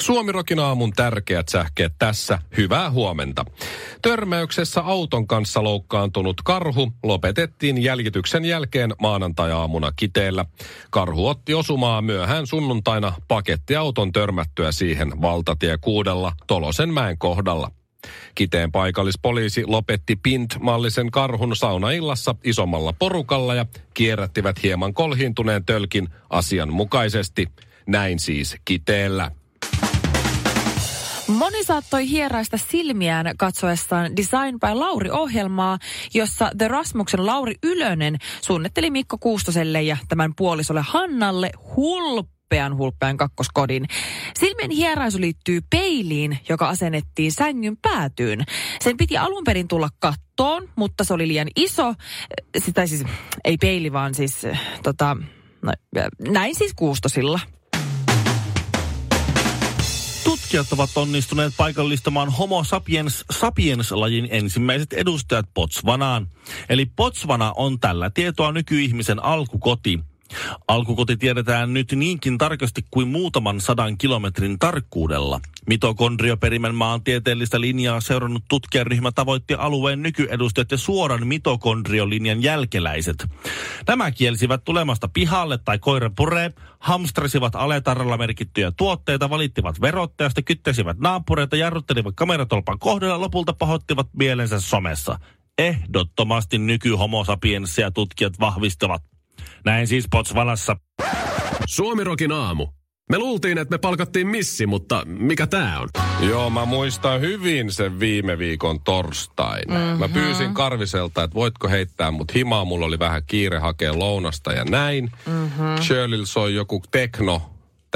Suomirokin aamun tärkeät sähkeet tässä. Hyvää huomenta. Törmäyksessä auton kanssa loukkaantunut karhu lopetettiin jäljityksen jälkeen maanantai-aamuna Kiteellä. Karhu otti osumaa myöhään sunnuntaina pakettiauton törmättyä siihen valtatie kuudella Tolosenmäen kohdalla. Kiteen paikallispoliisi lopetti Pint-mallisen karhun saunaillassa isommalla porukalla ja kierrättivät hieman kolhiintuneen tölkin asianmukaisesti. Näin siis Kiteellä. Moni saattoi hieraista silmiään katsoessaan Design by Lauri-ohjelmaa, jossa The Rasmuksen Lauri Ylönen suunnitteli Mikko Kuustoselle ja tämän puolisolle Hannalle hulppean hulppean kakkoskodin. Silmien hieraisu liittyy peiliin, joka asennettiin sängyn päätyyn. Sen piti alun perin tulla kattoon, mutta se oli liian iso. Sitä siis, ei peili, vaan siis tota, no, näin siis Kuustosilla. Tutkijat ovat onnistuneet paikallistamaan Homo sapiens sapiens-lajin ensimmäiset edustajat Botswanaan. Eli Botswana on tällä tietoa nykyihmisen alkukoti. Alkukoti tiedetään nyt niinkin tarkasti kuin muutaman sadan kilometrin tarkkuudella. Mitokondrioperimän maantieteellistä linjaa seurannut tutkijaryhmä tavoitti alueen nykyedustajat ja suoran mitokondriolinjan jälkeläiset. Nämä kielsivät tulemasta pihalle tai koira puree, hamstrasivat aletarralla merkittyjä tuotteita, valittivat verottajasta, kyttäsivät naapureita, jarruttelivat kameratolpan kohdalla, lopulta pahoittivat mielensä somessa. Ehdottomasti nyky-homo sapienssia tutkijat vahvistavat. Näin siis Botswanassa. Suomirokin aamu. Me luultiin, että me palkattiin missi, mutta mikä tää on? Joo, mä muistan hyvin sen viime viikon torstain. Mm-hmm. Mä pyysin Karviselta, että voitko heittää mut himaa. Mulla oli vähän kiire hakea lounasta ja näin. Mm-hmm. Shirley soi joku tekno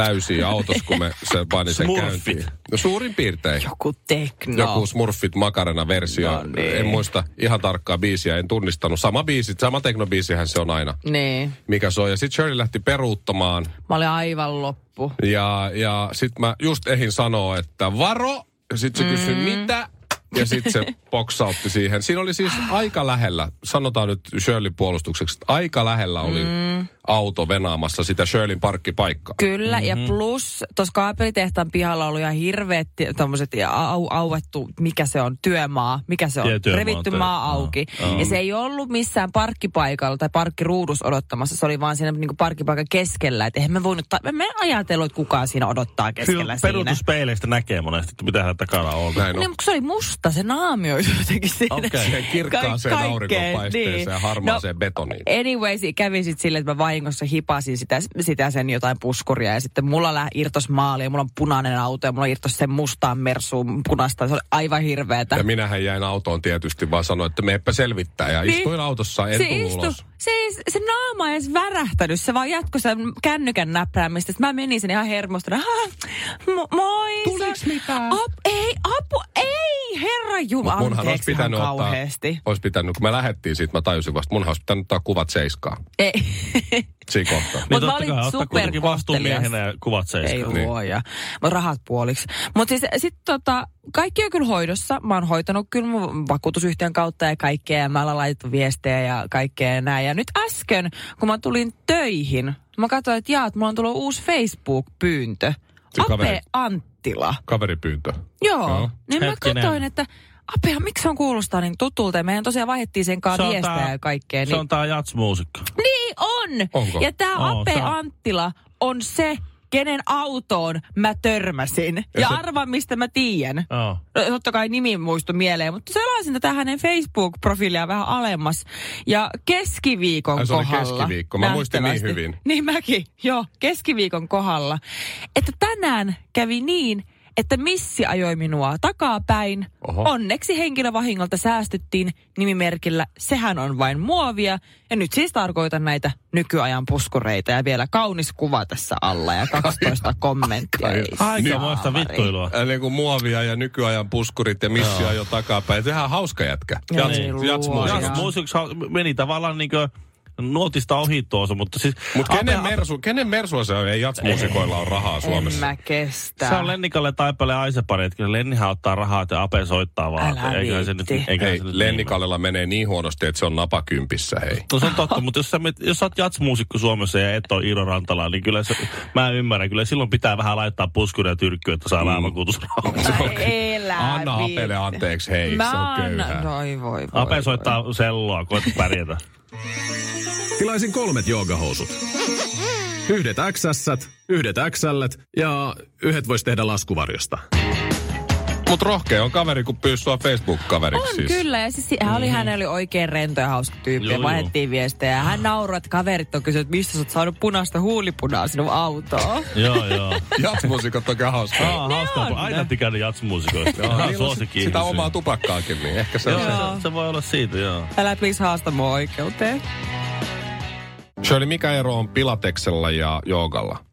täysin autossa, kun me se pani sen Smurfit. käyntiin. No suurin piirtein. Joku tekno. Joku Smurfit Makarena versio. No niin. En muista ihan tarkkaa biisiä, en tunnistanut. Sama biisi, sama teknobiisihän se on aina. Niin. Mikä soi. Ja sitten Shirley lähti peruuttamaan. Mä olin aivan loppu. Ja, ja sitten mä just ehin sanoa, että varo. Ja sitten se kysyi, mitä? Ja sitten se boksautti siihen. Siinä oli siis aika lähellä, sanotaan nyt Shirley puolustukseksi, että aika lähellä oli mm. Auto venaamassa sitä Shirleyn parkkipaikkaa. Kyllä, mm-hmm. ja plus tuossa kaapelitehtaan pihalla oli ihan hirveät tommoset ja au, auettu, mikä se on, työmaa, mikä se on, työmaa, revitty maa auki. Joo. Ja se ei ollut missään parkkipaikalla tai parkkiruudus odottamassa, se oli vaan siinä niin parkkipaikan keskellä. Että eihän me voinut, ta- me ajatellut, että kukaan siinä odottaa keskellä Kyllä siinä. peruutuspeileistä näkee monesti, että mitä takana on. Näin on. Niin, mutta se oli musta, se naamioitu jotenkin siinä. Okei. Siihen kirkkaaseen Ka- kaikkeen, auringonpaisteeseen niin. ja harmaaseen betoniin. Anyways, kävi sitten silleen, että mä vahingossa hipasin sitä, sitä sen jotain puskuria ja sitten mulla lä- irtos maali ja mulla on punainen auto ja mulla irtos sen mustaan mersuun punaista. Se oli aivan hirveetä. Ja minähän jäin autoon tietysti, vaan sanoin, että meepä selvittää. Ja Niin. istuin autossa, en se istu, ulos. se, ei, se naama ei edes värähtänyt, se vaan jatkoi sen kännykän näppäämistä. Sitten mä menin sen ihan hermostunut. Mo- moi! Tuliks mitään? Ap, ei, apu, ei, herra Jumala. Mut munhan olisi pitänyt ihan ottaa, kauheasti. olisi pitänyt, kun me lähdettiin siitä, mä tajusin vasta, munhan olisi pitänyt ottaa kuvat seiskaa. Ei. Siinä kohtaa. Mut mä totta olin kai, ottaa kuitenkin vastuun superkohtelias. miehenä ja kuvat Ei seiskaan. Niin. luoja. Mutta rahat puoliksi. Mutta siis sitten tota, kaikki on kyllä hoidossa. Mä oon hoitanut kyllä mun vakuutusyhtiön kautta ja kaikkea. Ja mä ollaan laitettu viestejä ja kaikkea ja näin. Ja nyt äsken, kun mä tulin töihin, mä katsoin, että jaa, että mulla on tullut uusi Facebook-pyyntö. Ape kaveri. Anttila. Kaveripyyntö. Joo. Joo. Niin mä Hetkinen. katsoin, että Apea, miksi se on kuulostaa niin tutulta? Ja meidän tosiaan vaihdettiin sen kanssa viestejä ja kaikkea. Se Niin, on tää jatsmuusikko. niin on! Onko? Ja tämä Oo, Ape se on. Anttila on se, kenen autoon mä törmäsin. Ja, se- arva, mistä mä tiedän. Joo. No, Totta kai nimi muistu mieleen, mutta selasin tätä hänen Facebook-profiilia vähän alemmas. Ja keskiviikon Ai, se oli kohdalla. keskiviikko. Mä muistin niin hyvin. Niin mäkin, joo, keskiviikon kohdalla. Että tänään kävi niin, että missi ajoi minua takapäin. Oho. Onneksi henkilövahingolta säästyttiin nimimerkillä Sehän on vain muovia. Ja nyt siis tarkoitan näitä nykyajan puskureita ja vielä kaunis kuva tässä alla ja 12 kommenttia. Aikamoista saamari. vittuilua. Eli kun muovia ja nykyajan puskurit ja missia jo takapäin. Sehän on hauska jätkä. Jats, ei jatsmuusika. luoja. Jatsmuusiksi meni tavallaan niinkö nuotista ohi tuossa, mutta siis... Mutta kenen, Ape- mersu, kenen mersua se on? Ei jatsmuusikoilla ole rahaa En Suomessa. mä kestä. Se on Lennikalle Taipale ja Aisepari, että kyllä Lennihän ottaa rahaa ja Ape soittaa vaan. Älä Eiköhän se nyt, eiköhän Hei, se nyt Lennikallella menee niin huonosti, että se on napakympissä, hei. No se on totta, mutta jos sä, met, jos sä oot jatsmuusikko Suomessa ja et ole Iiro Rantala, niin kyllä se, mä ymmärrän, kyllä silloin pitää vähän laittaa puskuria ja tyrkkyä, että saa mm. Elä Anna. Apelle anteeksi, hei, Mä se on köyhää. Voi, voi, voi. Ape soittaa selloa, koeta pärjätä. Tilaisin kolmet joogahousut. Yhdet XS, yhdet XL ja yhdet vois tehdä laskuvarjosta. Mut rohkea on kaveri, kun pyysi sua Facebook-kaveriksi. On siis. kyllä, ja siis hän oli, hän oli oikein rento ja hauska tyyppi, Joo, ja vaihdettiin viestejä. Ja hän nauroi, että kaverit on kysynyt, että mistä sä oot saanut punaista huulipunaa sinun autoon. joo, joo. Jatsmuusikot on kyllä hauskaa. Aa, hauskaa, on. aina tykännyt jatsmuusikoista. Joo, suosikki sitä omaa tupakkaakin, niin ehkä se on Joo, se. se, se voi olla siitä, joo. Älä please haasta mua oikeuteen. Shirley, mikä ero on pilateksella ja joogalla?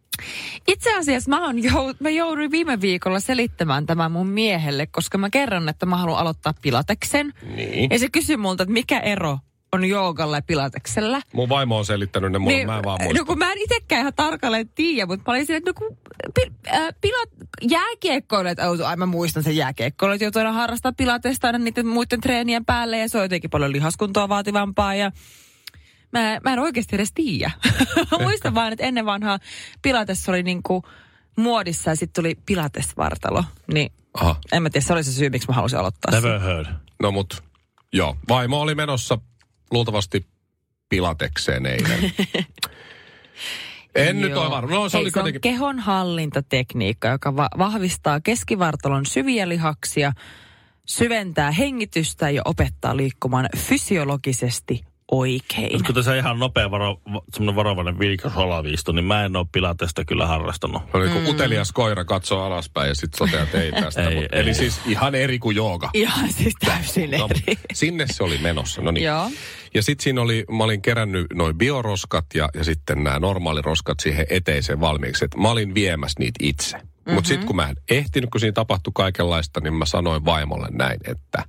Itse asiassa mä, on jou, mä jouduin viime viikolla selittämään tämän mun miehelle, koska mä kerron, että mä haluan aloittaa pilateksen. Niin. Ja se kysyi multa, että mikä ero on joogalla ja pilateksella. Mun vaimo on selittänyt ne mulle, mä en vaan muista. no kun mä en itsekään ihan tarkalleen tiedä, mutta mä olin siinä, että no kun pi, äh, pilat, oh, ai mä muistan sen jääkiekkoilijat, joutuu aina harrastaa pilatesta aina niiden muiden treenien päälle ja se on jotenkin paljon lihaskuntoa vaativampaa ja mä, mä en oikeasti edes tiedä. mä muistan vaan, että ennen vanhaa pilates oli niinku muodissa ja sitten tuli pilatesvartalo. Niin Aha. en mä tiedä, se oli se syy, miksi mä halusin aloittaa sen. Never heard. No mut, joo. Vaimo oli menossa luultavasti pilatekseen eilen. en nyt Joo. ole varma. No se Hei, oli se on kuitenkin... kehonhallintatekniikka, joka va- vahvistaa keskivartalon syviä lihaksia, syventää hengitystä ja opettaa liikkumaan fysiologisesti oikein. Nyt kun tässä ihan nopea varo, va- semmoinen varovainen vilkas holaviisto, niin mä en ole pilatesta kyllä harrastanut. Se oli kuin utelias koira katsoo alaspäin ja sitten toteaa, että ei tästä. Ei, Mut- ei. Eli siis ihan eri kuin jooga. Ihan siis täysin No, eri. sinne se oli menossa. No niin. Joo. Ja sitten siinä oli, mä olin kerännyt noin bioroskat ja, ja sitten nämä normaaliroskat siihen eteiseen valmiiksi. Et mä olin viemässä niitä itse. Mm-hmm. Mutta sitten kun mä en ehtinyt, kun siinä tapahtui kaikenlaista, niin mä sanoin vaimolle näin, että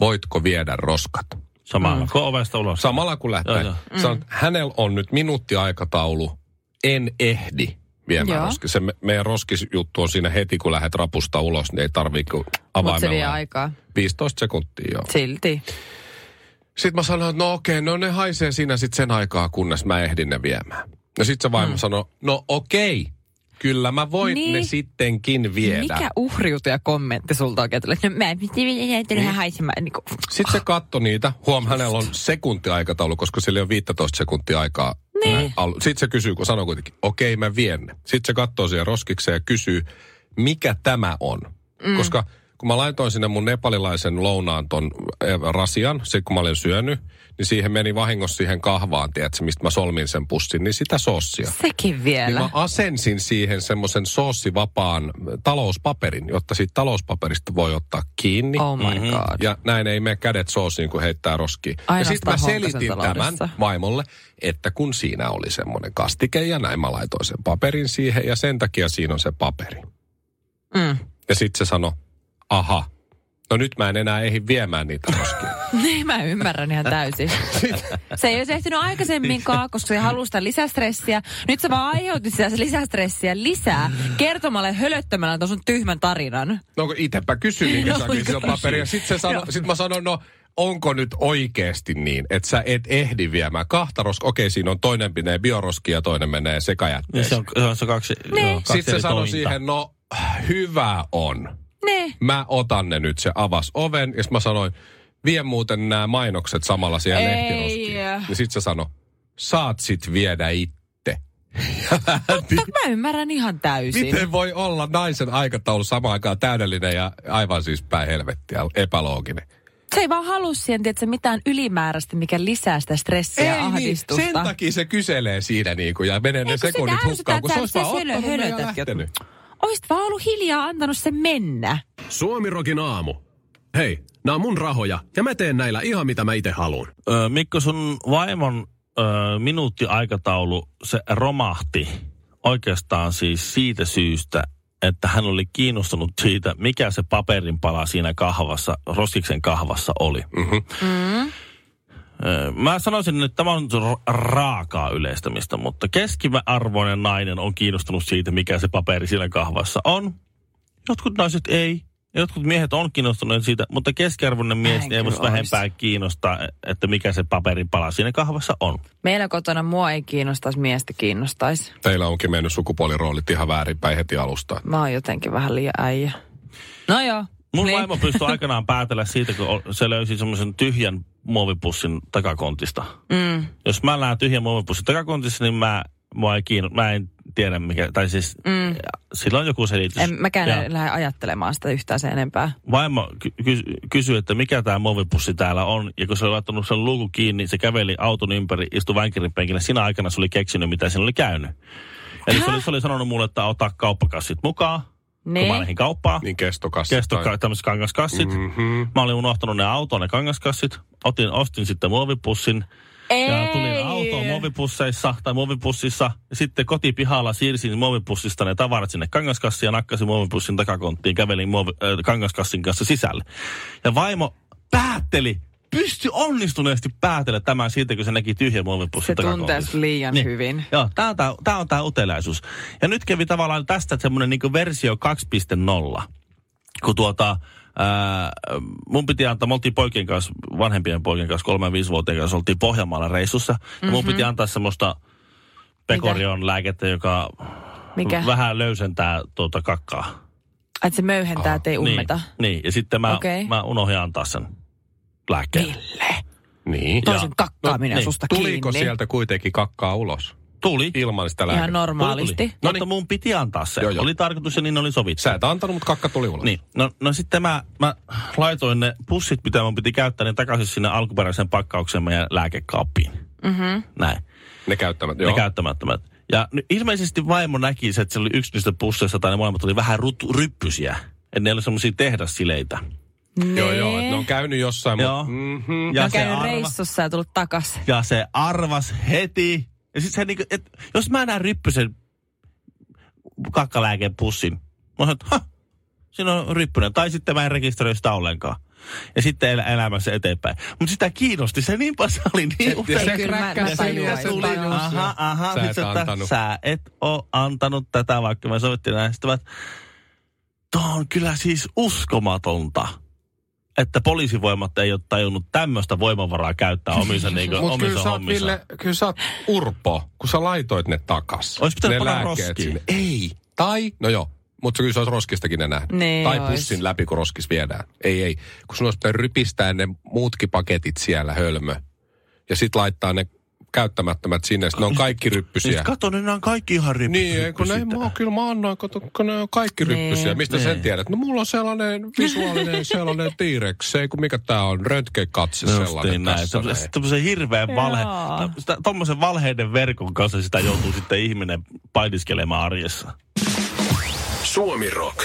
voitko viedä roskat? Samalla, mm. kun ovesta ulos. Samalla kun lähtee. Joo, joo. Että hänellä on nyt minuuttiaikataulu, en ehdi viemään Joo. roski. Se me, meidän roskisjuttu on siinä heti, kun lähdet rapusta ulos, niin ei tarvii kuin Mutta se vie avaimella. aikaa. 15 sekuntia, joo. Silti. Sitten mä sanoin, että no okei, no ne haisee siinä sitten sen aikaa, kunnes mä ehdin ne viemään. Ja sitten se vaimo mm. sanoi, no okei, kyllä mä voin Niin. ne sittenkin viedä. Mikä uhriutuja kommentti sulta oikein tulee? No mä en niin. haisemaan. Niin kuin, Sitten se katto niitä. Huom, hänellä on sekuntiaikataulu, koska sillä on 15 sekuntia aikaa. Niin. Sitten se kysyy, kun sanoo kuitenkin, okei mä vien ne. Sitten se katsoo siihen roskikseen ja kysyy, mikä tämä on. Mm. Koska kun mä laitoin sinne mun nepalilaisen lounaan ton eh, rasian, se kun mä olin syönyt, niin siihen meni vahingossa siihen kahvaan, tiedätkö, mistä mä solmin sen pussin, niin sitä sossia. sekin Niin vielä. mä asensin siihen semmoisen soossivapaan talouspaperin, jotta siitä talouspaperista voi ottaa kiinni. Oh my Mhm. god. Ja näin ei mene kädet soosiin, kun heittää roskiin. Ja Ainoastaan sitten mä selitin tämän vaimolle, että kun siinä oli semmoinen kastike ja näin mä laitoin sen paperin siihen ja sen takia siinä on se paperi. Mm. Ja sitten se sanoi, aha, no nyt mä en enää ehdi viemään niitä roskia. Niin, mä ymmärrän ihan täysin. Se ei olisi ehtinyt aikaisemminkaan, koska se halusi sitä lisästressiä. Nyt sä vaan aiheutit sitä lisästressiä lisää kertomalla ja hölöttämällä tuon sun tyhmän tarinan. No kun itepä kysyin, minkä No, takia siinä on kysy. paperi. Ja sitten se sano, sit mä sanon, no onko nyt oikeasti niin, että sä et ehdi viemään kahta roskaa. Okei, siinä on toinen menee bioroski ja toinen menee Niin sekajätteeseen. se on, se on se kaksi, Niin. joo, kaksi Sitten se sanoi siihen, no hyvä on. Ne. Mä otan ne nyt. Se avasi oven ja sit mä sanoin, vie muuten nämä mainokset samalla siellä lehtiroskiin. Ja sitten se sanoi, saat sit viedä itse. Totta, mä ymmärrän ihan täysin. Miten voi olla naisen aikataulu samaan aikaan täydellinen ja aivan siis päin helvettiä, epälooginen? Se ei vaan halua siihen, tiedätkö, mitään ylimääräistä, mikä lisää sitä stressiä ja niin, ahdistusta. sen takia se kyselee siinä niinku ja menee ne Ei, kun se sekunnit hukkaan, kun se olisi vaan ottanut ne ja lähtenyt. Oisit vaan ollut hiljaa antanut sen mennä. Suomirokin aamu. Hei, nämä on mun rahoja ja mä teen näillä ihan mitä mä itse haluan. Ö, Mikko, sun vaimon ö, minuuttiaikataulu, se romahti oikeastaan siis siitä syystä, että hän oli kiinnostunut siitä, mikä se paperinpala siinä kahvassa, roskiksen kahvassa oli. Mhm. Mm. Ö, Mä sanoisin, että tämä on ra- raakaa yleistämistä, mutta keskiarvoinen nainen on kiinnostunut siitä, mikä se paperi siinä kahvassa on. Jotkut naiset ei. Jotkut miehet on kiinnostuneet siitä, mutta keskiarvoinen mies ei voisi vähempää kiinnostaa, että mikä se paperin pala siinä kahvassa on. Meillä kotona mua ei kiinnostaisi, miestä kiinnostaisi. Teillä onkin mennyt sukupuoliroolit ihan väärinpäin heti alusta. Mä oon jotenkin vähän liian äijä. No joo. Mun niin. vaimo pystyi aikanaan päätellä siitä, kun se löysi semmoisen tyhjän muovipussin takakontista. Mm, Jos mä näen tyhjän muovipussin takakontissa, niin mä, mua ei kiinno, mä en tiedä mikä, tai siis mm. sillä on joku selitys. En mäkään Ja en lähde ajattelemaan sitä yhtään sen enempää. Vaimo ky- ky- kysyi, että mikä tämä muovipussi täällä on, ja kun se oli laittanut sen luukun kiinni, se käveli auton ympäri, istui vänkirin penkillä. Siinä aikana se oli keksinyt, mitä siinä oli käynyt. Eli se oli, se oli sanonut mulle, että ota kauppakassit mukaan, kun mä lähdin kauppaan. Niin kestokassi. Kesto, tämmöiset kangaskassit. Mm-hmm. Mä olin unohtanut ne autoon, ne kangaskassit. Otin, ostin sitten muovipussin. Ja tulin autoon muovipusseissa tai muovipussissa. Ja sitten kotipihalla siirsin muovipussista ne tavarat sinne kangaskassiin ja nakkasin muovipussin takakonttiin. Kävelin muovi, äh, kangaskassin kanssa sisälle. Ja vaimo päätteli, pystyi onnistuneesti päätellä tämän siitä, kun se näki tyhjän muovipussin Se sut liian Niin. hyvin. Joo, tää on tää, tää on tää uteliaisuus. Ja nyt kävi tavallaan tästä semmoinen niinku versio 2.0. Kun tuota, ää, mun piti antaa, me oltiin poikien kanssa, vanhempien poikien kanssa, kolme viisivuotiaan kanssa, oltiin Pohjanmaalla reissussa. Mm-hmm. Ja mun piti antaa semmoista pekorion lääkettä, joka Mikä? vähän löysentää tuota kakkaa. Että se möyhentää, ettei ummeta. Niin, niin, ja sitten mä, Okei. mä unohdin antaa sen lääkkeen. Ville. Niin. Toisen kakkaaminen niin. susta Tuliko kiinni. sieltä kuitenkin kakkaa ulos? Tuli. Ilman sitä Ihan lääkettä. normaalisti. Tuli, tuli. No Mutta mun piti antaa se. Joo, joo. Oli tarkoitus ja niin oli sovittu. Sä et antanut, mutta kakka tuli ulos. Niin, no, no sitten mä, mä laitoin ne pussit, mitä mun piti käyttää, niin takaisin sinne alkuperäiseen pakkaukseen meidän lääkekaappiin. Mm-hmm. Näin, Ne käyttämät, ne joo. käyttämättömät. Ja nyt ilmeisesti vaimo näki että se oli yksi niistä pusseista, tai ne molemmat oli vähän rut, ryppysiä. Että ne oli semmoisia tehdassileitä. Joo, joo, että ne on käynyt jossain, Joo. mutta... Mm-hmm. Ja on se käynyt arva- reissussa ja tullut takas. Ja se arvas heti. Ja sitten se niinku, että jos mä näen ryppysen kakkalääkeen pussin, mä sanon, että "Hah, siinä on ryppynen. Tai sitten mä en rekisteröi sitä ollenkaan. Ja sitten elä, elämässä eteenpäin. Mutta sitä kiinnosti se niin paljon, se oli niin upea. se mä- mä tuli. Aha, aha. Sä et et, että antanut. sä et oo antanut tätä, vaikka me sovittiin näin. Sitten mä, on kyllä siis uskomatonta, että poliisivoimat ei ole tajunnut tämmöistä voimavaraa käyttää omissa, niinku, kyllä omissa sä, oot, hommissa. Ville, kyllä sä oot urpo, kun sä laitoit ne takas. Ois pitänyt ne panna roskiin. sinne. Ei. Tai, no joo, mutta kyllä sä oot roskistakin ne nähnyt. Niin tai ois. pussin läpi, kun roskis viedään. Ei, ei. Kun sun olisi pitänyt rypistää ne muutkin paketit siellä, hölmö. Ja sit laittaa ne käyttämättömät sinne, sit ne on kaikki ryppysiä. Siis kato, ne on kaikki ihan ryppy, Niin, kun ne, mä, oon- kyllä mä annoin, kato, kun ne on kaikki ryppysiä. Niin. Mistä Niin. sen tiedät? No mulla on sellainen visuaalinen sellainen T-Rex, se ei kun mikä tää on, röntgenkatse sellainen Justiin näin. tässä. näin. Tämmöisen, tämmöisen hirveän valhe, tommosen valheiden verkon kanssa sitä joutuu sitten ihminen painiskelemaan arjessa. Suomi Rock.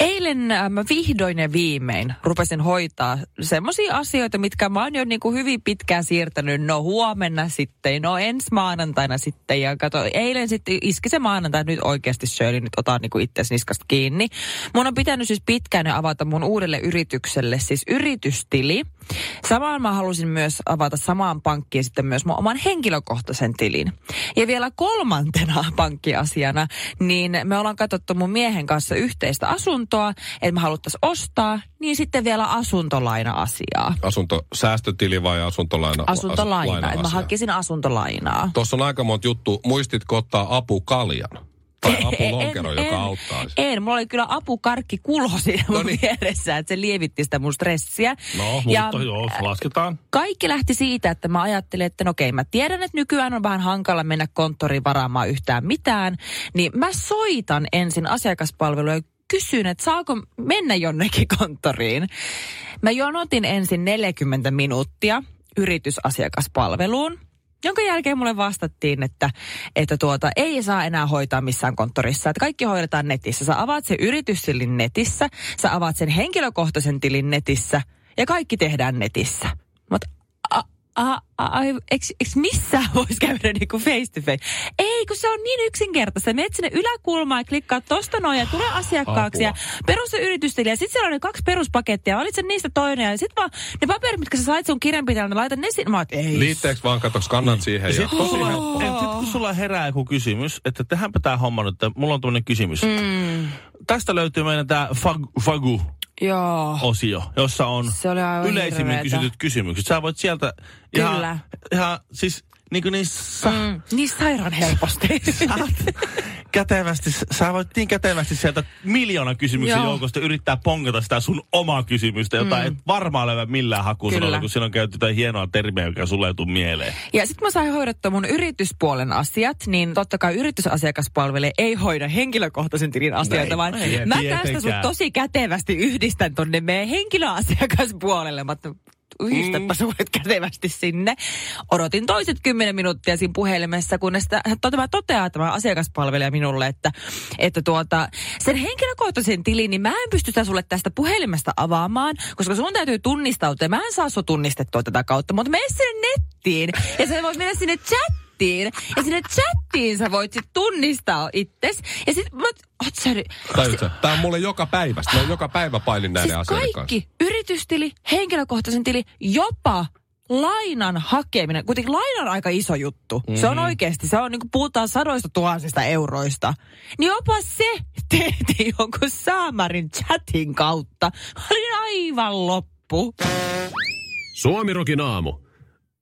Eilen äh, mä vihdoin ja viimein rupesin hoitaa semmoisia asioita, mitkä mä oon jo niin kuin hyvin pitkään siirtänyt. No huomenna sitten, no ensi maanantaina sitten. Ja kato, eilen sitten iski se maanantai, nyt oikeasti Shirley, nyt otan niin itsesi niskasta kiinni. Mun on pitänyt siis pitkään avata mun uudelle yritykselle siis yritystili. Samaan mä halusin myös avata samaan pankkiin sitten myös mun oman henkilökohtaisen tilin. Ja vielä kolmantena pankkiasiana, niin me ollaan katsottu mun miehen kanssa yhteistä asuntoa, että me haluttaisiin ostaa, niin sitten vielä asuntolaina-asiaa. Asunto, säästötili vai asuntolaina? Asuntolaina, että mä hakisin asuntolainaa. Tuossa on aika monta juttu. Muistitko ottaa apukaljan? Tai apulonkero, En- joka en- auttaisi? En, mulla oli kyllä apukarkki kulho siinä mun No niin. vieressä, että se lievitti sitä mun stressiä. No, Ja- mutta joo, lasketaan. kaikki lähti siitä, että mä ajattelin, että no okei, mä tiedän, että nykyään on vähän hankala mennä konttoriin varaamaan yhtään mitään, niin mä soitan ensin asiakaspalveluun ja kysyn, että saako mennä jonnekin konttoriin. Mä jonotin ensin 40 minuuttia yritysasiakaspalveluun, jonka jälkeen mulle vastattiin, että, että tuota, ei saa enää hoitaa missään konttorissa, että kaikki hoidetaan netissä. Sä avaat sen yritystilin netissä, sä avaat sen henkilökohtaisen tilin netissä ja kaikki tehdään netissä. Mutta a, a, eikö, eikö missään voisi käydä niinku face to face? Ei, kun se on niin yksinkertaista. Menet sinne yläkulmaan ja klikkaat tosta noin ja tulee asiakkaaksi Apua. ja perus ja yritystili. Ja sitten siellä on ne kaksi peruspakettia. Valitse niistä toinen ja sitten vaan ne paperit, mitkä sä sait sun kirjanpitäjältä, laita ne sinne. Mä oon, ei. Liitteeksi vaan katoks kannat siihen. Ja... Sitten kun, sulla, en, sit kun sulla herää joku kysymys, että tehdäänpä tämä homma nyt, että mulla on tämmöinen kysymys. Mm. Tästä löytyy meidän tämä Fagu Joo. osio, jossa on Se oli aivan yleisimmin hirveetä. kysytyt kysymykset. Sä voit sieltä ihan, Kyllä. ihan siis niin kuin niissä Mm, niin sairaan helposti. saat kätevästi, sä voit niin kätevästi sieltä miljoona kysymyksen Joo. joukosta yrittää pongata sitä sun omaa kysymystä, jota mm. et varmaan löyä millään hakusanalla, kun siinä on käytetty jotain hienoa termiä, joka sulle ei tule mieleen. Ja sitten mä sain hoidettua mun yrityspuolen asiat, niin totta kai yritysasiakaspalvelu ei hoida henkilökohtaisen tilin asioita, Ei, vaan ei mä tästä tietenkään. sut tosi kätevästi yhdistän tonne meidän henkilöasiakaspuolelle. Mä yhdistäpä mm. sulle kätevästi sinne. Odotin toiset kymmenen minuuttia siinä puhelimessa, kunnes tämä toteaa tämä asiakaspalvelija minulle, että, että tuota, sen henkilökohtaisen tilin, niin mä en pysty sulle tästä puhelimesta avaamaan, koska sun täytyy tunnistautua. Mä en saa sua tunnistettua tätä kautta, mutta mene sinne nettiin ja sä voit mennä sinne chattiin. Ja sinne chattiin sä voit sit tunnistaa itses. Ja sit mä, oot sä, Tajutko? Tää on mulle joka päivä. Mä joka päivä pailin näiden siis asioiden kaikki, kanssa. yritystili, henkilökohtaisen tili, jopa lainan hakeminen. Kuitenkin laina on aika iso juttu. Mm-hmm. Se on oikeasti, se on niin kuin puhutaan sadoista tuhansista euroista. Niin jopa se tehtiin jonkun saamarin chatin kautta. Oli aivan loppu. Suomirokin aamu.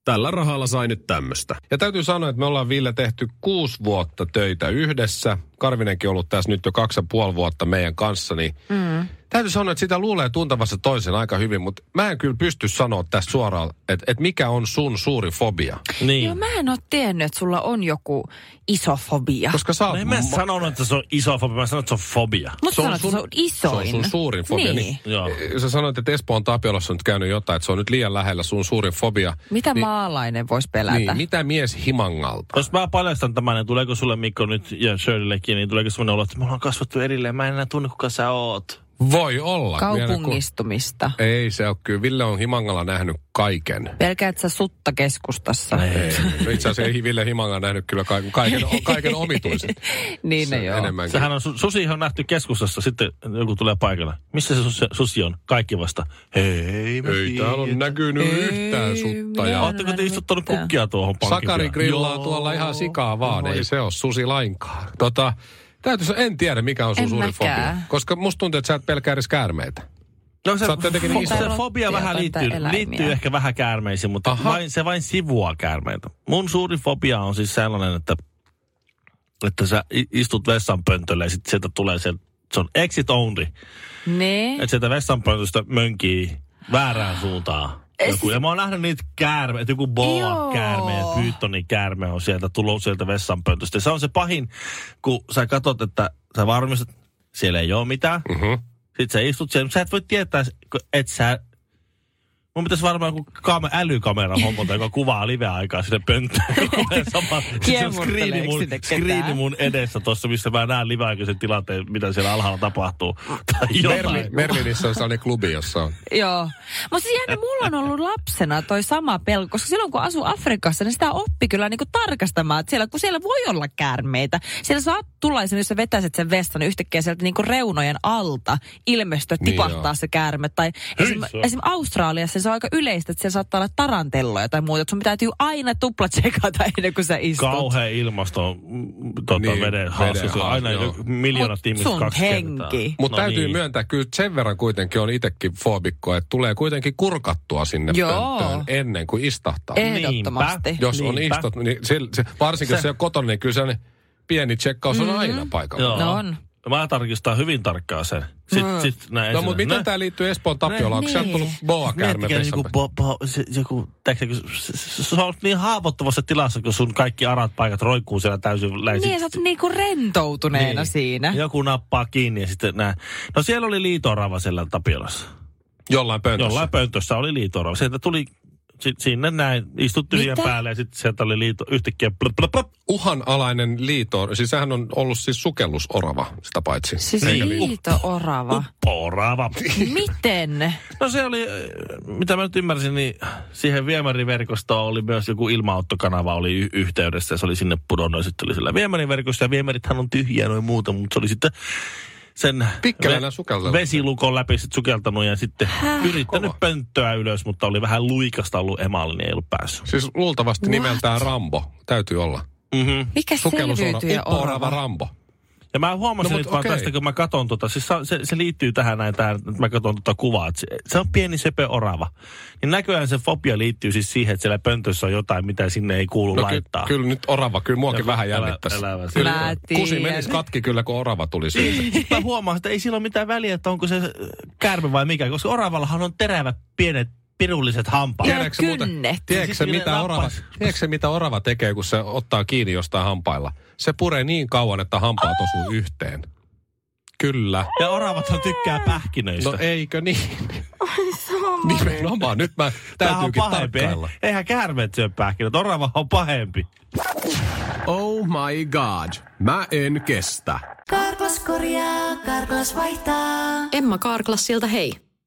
Tällä rahalla sai nyt tämmöstä. Ja täytyy sanoa, että me ollaan Ville tehty kuusi vuotta töitä yhdessä. Karvinenkin on ollut tässä nyt jo kaksi ja puoli vuotta meidän kanssa, niin mm. Täytyy sanoa, että sitä luulee tuntavassa toisen aika hyvin, mutta mä en kyllä pysty sanoa tästä suoraan, että, että mikä on sun suuri fobia. Niin. Joo, mä en ole tiennyt, että sulla on joku iso fobia. Koska sä No oot... en mä sanonut, että se on iso fobia, mä sanoin, että se on fobia. Mutta se on sanot, että sun- se on isoin. Se on sun suurin fobia. Niin. Joo. Sä sanoit, että Espoon Tapiolassa on nyt käynyt jotain, että se on nyt liian lähellä sun suurin fobia. Mitä niin, maalainen voisi pelätä? Niin, mitä mies himangalta? Jos mä paljastan tämän, niin tuleeko sulle Mikko nyt ja Shirleykin, niin tuleeko semmoinen olo, että me ollaan kasvattu erilleen, mä en enää tunne kuka sä oot. Voi olla. Vielä kun- Kaupungistumista. Ei se ole kyllä. Ville on Himangalla nähnyt kaiken. Pelkäät sä sutta keskustassa. Ei. No itse asiassa ei Ville Himangalla nähnyt kyllä kaiken, kaiken, kaiken omituisen. niin Se no joo. Enemmänkin. Sehän on, su- susi on nähty keskustassa, sitten joku tulee paikalle. Missä se susi, susi on? Kaikki vasta. Hei, Ei täällä ole tiedän. näkynyt Ei, yhtään sutta. mä Ja Oletteko te istuttanut kukkia tuohon pankin Sakari grillaa Joo. tuolla ihan sikaa vaan. Ei se ole susi lainkaan. Tota, täytyy, sanoa, en tiedä mikä on sun En suurin mäkään. fobia. Koska musta tuntuu, että sä et pelkää edes käärmeitä. No se, Sä oot jotenkin niin fo- iso. se fobia vähän liittyy, eläimiä. liittyy ehkä vähän käärmeisiin, mutta Aha. vain, se vain sivuaa käärmeitä. Mun suuri fobia on siis sellainen, että, että sä istut vessanpöntölle ja sitten sieltä tulee se, se on exit only. Ne. Että sieltä vessanpöntöstä mönkii väärään suuntaan. Joku, ja mä oon nähnyt niitä käärmeitä, joku boa käärme ja pyytoni käärme on sieltä tullut sieltä vessanpöntöstä. Ja se on se pahin, kun sä katsot, että sä varmistat, siellä ei ole mitään. Mm-hmm. Sitten sä istut siellä, sä et voi tietää, kun et sä... Mun pitäisi varmaan joku kame, älykamera hommata, joka kuvaa live-aikaa sinne pönttöön. Sama, sit se on screeni mun, screeni mun edessä tuossa, missä mä näen live-aikaisen tilanteen, mitä siellä alhaalla tapahtuu. Tai Merlinissä on sellainen klubi, jossa on. Joo. Mutta siis jännä, mulla on ollut lapsena toi sama pelko, koska silloin kun asuu Afrikassa, niin sitä oppi kyllä niinku tarkastamaan, että siellä, kun siellä voi olla käärmeitä. Siellä saat tulla esimerkiksi, jos sä vetäiset sen vestan, niin yhtäkkiä sieltä niinku reunojen alta ilmestyy, Niin tipahtaa joo. se käärme. Tai esim, esim. Australiassa se on aika yleistä, että siellä saattaa olla tarantelloja tai muuta. Että sun täytyy aina tupla tsekata ennen kuin sä istut. Kauhea ilmasto mm, tota, Niin, veden Se on aina joo. miljoonat Mut ihmiset sun kaksi kertaa. henki. Mutta No täytyy niin. myöntää, kyllä sen verran kuitenkin on itsekin foobikko, että tulee kuitenkin kurkattua sinne Joo. pönttöön ennen kuin istahtaa. Ehdottomasti. Niinpä. Jos on Niinpä. istot, niin, se, se, varsinkin se, jos Se- on kotona, niin kyllä se pieni tsekkaus on aina paikalla. Joo. No on. Mä tarkistan hyvin tarkkaan sen. Sitten, Mm. sit, näin No, mutta miten tämä liittyy Espoon Tapiolaan? Onko sieltä tullut boa käärme joku, bo, bo, se, joku, kun se, se, se on niin haavoittuvassa tilassa, kun sun kaikki arat paikat roikkuu siellä täysin läisin. Niin, sä oot niinku rentoutuneena niin. siinä. Joku nappaa kiinni ja sitten nää. No siellä oli liitorava siellä Tapiolassa. Jollain pöntössä. Jollain pöntössä oli liitorava. Sieltä tuli sit, sinne näin, istut tyhjän päälle ja sitten sieltä oli liito yhtäkkiä plop, plop, plop. Uhanalainen liito, siis sehän on ollut siis sukellusorava sitä paitsi. Siis Eikä liito. liito-orava. Porava. Miten? No se oli, mitä mä nyt ymmärsin, niin siihen viemäriverkostoon oli myös joku ilmaottokanava oli y- yhteydessä ja se oli sinne pudonnut ja sitten oli sillä viemäriverkossa ja viemärithän on tyhjiä noin muuta, mutta se oli sitten sen sukeltanut. vesilukon läpi sit sukeltanut ja sitten Häh? yrittänyt Kova. pönttöä ylös, mutta oli vähän luikasta ollut emaali, niin ei ollut päässyt. Siis luultavasti What? nimeltään Rambo. Täytyy olla. Mm-hmm. Mikä selviytyjä orava? Rambo. Ja mä huomasin No, mut vaan okei. tästä, kun mä katson tota, siis se, se, liittyy tähän näin, tää, että mä katson tota kuvaa, että se, se on pieni sepö orava. Niin näköjään se fobia liittyy siis siihen, että siellä pöntössä on jotain, mitä sinne ei kuulu No ky- laittaa. kyllä nyt orava, kyllä muakin vähän elä- jännittäisi. elävä Kyllä Mä kusi menisi katki kyllä, kun orava tuli siitä. Sitten mä huomaan, että ei sillä ole mitään väliä, että onko se käärme vai mikä, koska oravallahan on terävät pienet pirulliset hampaat. Ja Tiedätkö muuten- kynnet. Tiedätkö Siis mitä orava, tiedätkö mitä orava tekee, kun se ottaa kiinni jostain hampailla? Se puree niin kauan, että hampaat osuu yhteen. Kyllä. Ja oravathan tykkää pähkinöistä. No eikö niin? Nimenomaan. Nyt mä täytyykin pahempi. tarkkailla. Eihän käärmeet syö pähkinöitä, orava on pahempi. Oh my god. Mä en kestä. Karklas korjaa, Karklas vaihtaa. Emma Karklassilta hei.